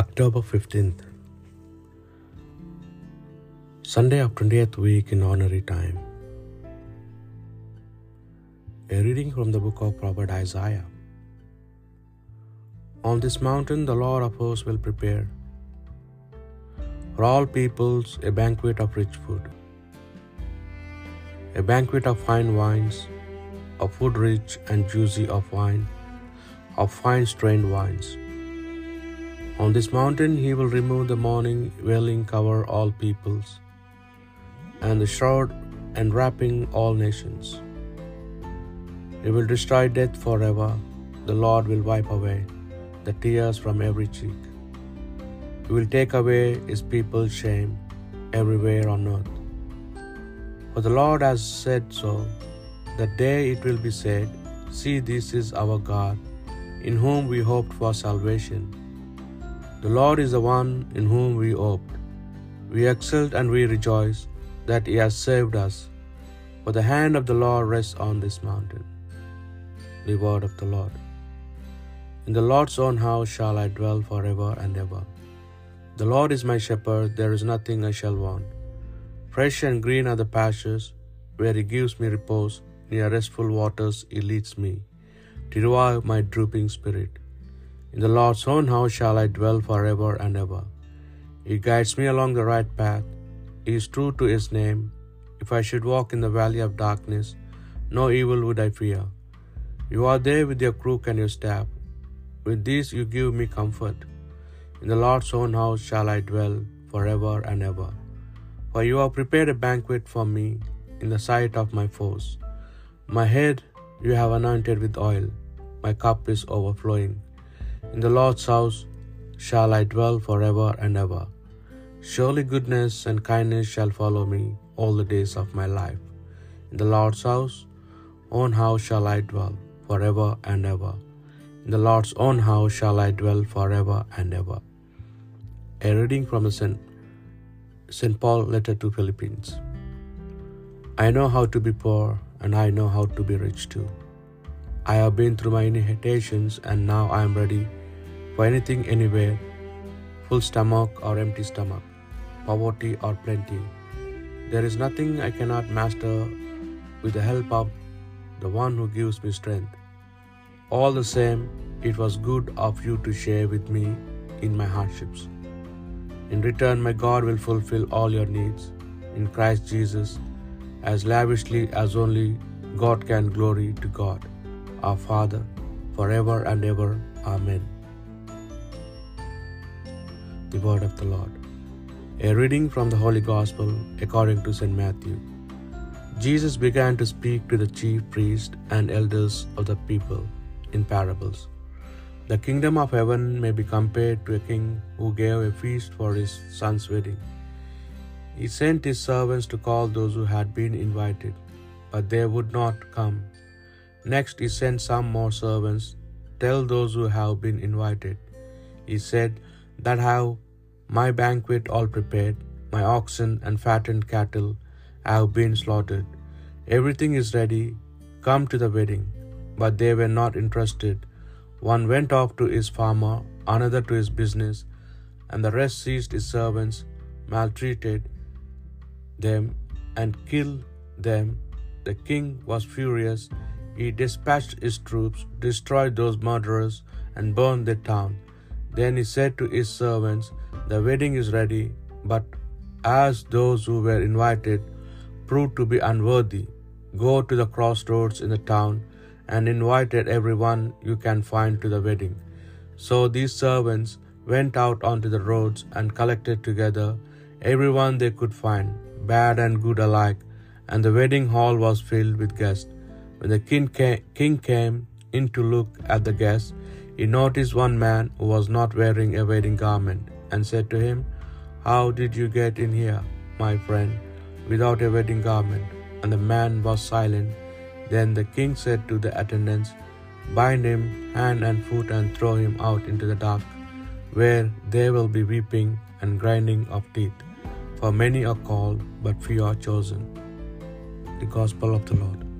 October 15th, Sunday of 20th week in ordinary time. A reading from the book of Prophet Isaiah. On this mountain the Lord of hosts will prepare for all peoples a banquet of rich food, a banquet of fine wines, of food rich and juicy of wine, of fine strained wines. On this mountain he will remove the mourning, wailing cover all peoples, and the shroud enwrapping all nations. He will destroy death forever. The Lord will wipe away the tears from every cheek. He will take away his people's shame everywhere on earth. For the Lord has said so. That day it will be said, See, this is our God, in whom we hoped for salvation. The Lord is the one in whom we hoped. We exult and we rejoice that He has saved us. For the hand of the Lord rests on this mountain. The word of the Lord. In the Lord's own house shall I dwell forever and ever. The Lord is my shepherd, there is nothing I shall want. Fresh and green are the pastures, where He gives me repose. Near restful waters He leads me, to revive my drooping spirit. In the Lord's own house shall I dwell forever and ever. He guides me along the right path. He is true to His name. If I should walk in the valley of darkness, no evil would I fear. You are there with your crook and your staff. With these you give me comfort. In the Lord's own house shall I dwell forever and ever. For you have prepared a banquet for me in the sight of my foes. My head you have anointed with oil, my cup is overflowing. In the Lord's house shall I dwell forever and ever. Surely goodness and kindness shall follow me all the days of my life. In the Lord's house, own house shall I dwell forever and ever. In the Lord's own house shall I dwell forever and ever. A reading from the St. St. Paul letter to Philippians. I know how to be poor and I know how to be rich too. I have been through my initiations and now I am ready for anything anywhere, full stomach or empty stomach, poverty or plenty. There is nothing I cannot master with the help of the one who gives me strength. All the same, it was good of you to share with me in my hardships. In return, my God will fulfill all your needs in Christ Jesus as lavishly as only God can. Glory to God, our Father, forever and ever. Amen. The word of the Lord. A reading from the Holy Gospel according to St. Matthew. Jesus began to speak to the chief priests and elders of the people in parables. The kingdom of heaven may be compared to a king who gave a feast for his son's wedding. He sent his servants to call those who had been invited, but they would not come. Next, he sent some more servants. Tell those who have been invited, he said, that have my banquet all prepared, my oxen and fattened cattle have been slaughtered. Everything is ready. Come to the wedding. But they were not interested. One went off to his farmer, another to his business, and the rest seized his servants, maltreated them, and killed them. The king was furious. He dispatched his troops, destroyed those murderers, and burned the town. Then he said to his servants, The wedding is ready, but as those who were invited proved to be unworthy, go to the crossroads in the town and invited everyone you can find to the wedding. So these servants went out onto the roads and collected together everyone they could find, bad and good alike, and the wedding hall was filled with guests. When the king came, king came in to look at the guests, he noticed one man who was not wearing a wedding garment and said to him, How did you get in here, my friend, without a wedding garment? And the man was silent. Then the king said to the attendants, Bind him hand and foot and throw him out into the dark, where there will be weeping and grinding of teeth. For many are called, but few are chosen. The Gospel of the Lord.